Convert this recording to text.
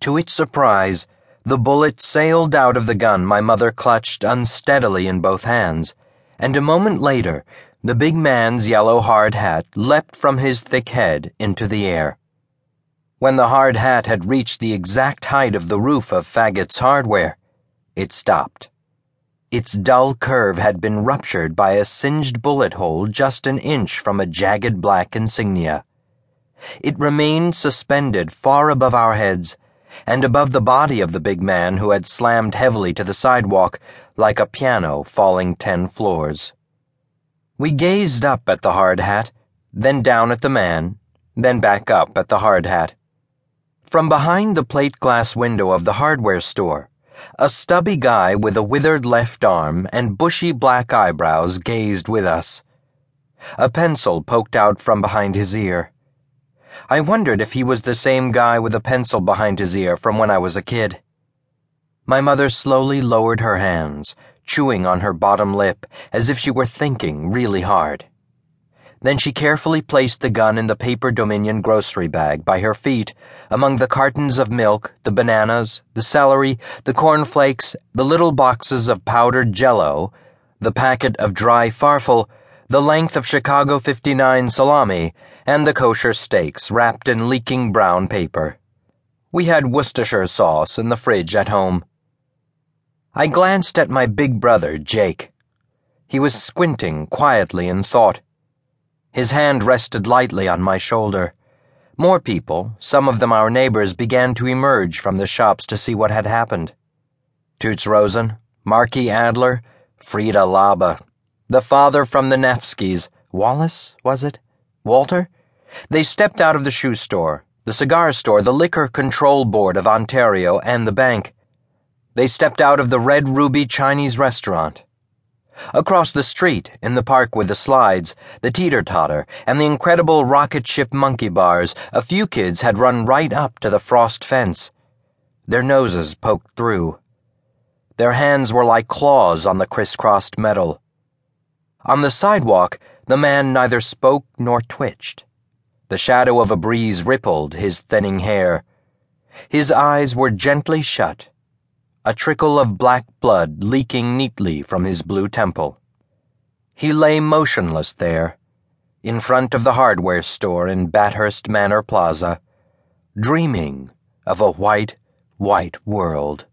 To its surprise, the bullet sailed out of the gun my mother clutched unsteadily in both hands, and a moment later, the big man's yellow hard hat leapt from his thick head into the air. When the hard hat had reached the exact height of the roof of Faggott's hardware, it stopped. Its dull curve had been ruptured by a singed bullet hole just an inch from a jagged black insignia. It remained suspended far above our heads and above the body of the big man who had slammed heavily to the sidewalk like a piano falling ten floors. We gazed up at the hard hat, then down at the man, then back up at the hard hat. From behind the plate glass window of the hardware store, a stubby guy with a withered left arm and bushy black eyebrows gazed with us. A pencil poked out from behind his ear. I wondered if he was the same guy with a pencil behind his ear from when I was a kid. My mother slowly lowered her hands, chewing on her bottom lip as if she were thinking really hard. Then she carefully placed the gun in the paper Dominion grocery bag by her feet, among the cartons of milk, the bananas, the celery, the cornflakes, the little boxes of powdered jello, the packet of dry farfel, the length of Chicago 59 salami, and the kosher steaks wrapped in leaking brown paper. We had Worcestershire sauce in the fridge at home. I glanced at my big brother, Jake. He was squinting quietly in thought. His hand rested lightly on my shoulder. More people, some of them our neighbors, began to emerge from the shops to see what had happened. Toots Rosen, Marky Adler, Frida Laba, the father from the Nevskys, Wallace, was it? Walter? They stepped out of the shoe store, the cigar store, the Liquor Control Board of Ontario, and the bank. They stepped out of the Red Ruby Chinese restaurant. Across the street, in the park with the slides, the teeter totter, and the incredible rocket ship monkey bars, a few kids had run right up to the frost fence. Their noses poked through. Their hands were like claws on the crisscrossed metal. On the sidewalk, the man neither spoke nor twitched. The shadow of a breeze rippled his thinning hair. His eyes were gently shut a trickle of black blood leaking neatly from his blue temple. He lay motionless there, in front of the hardware store in Bathurst Manor Plaza, dreaming of a white, white world.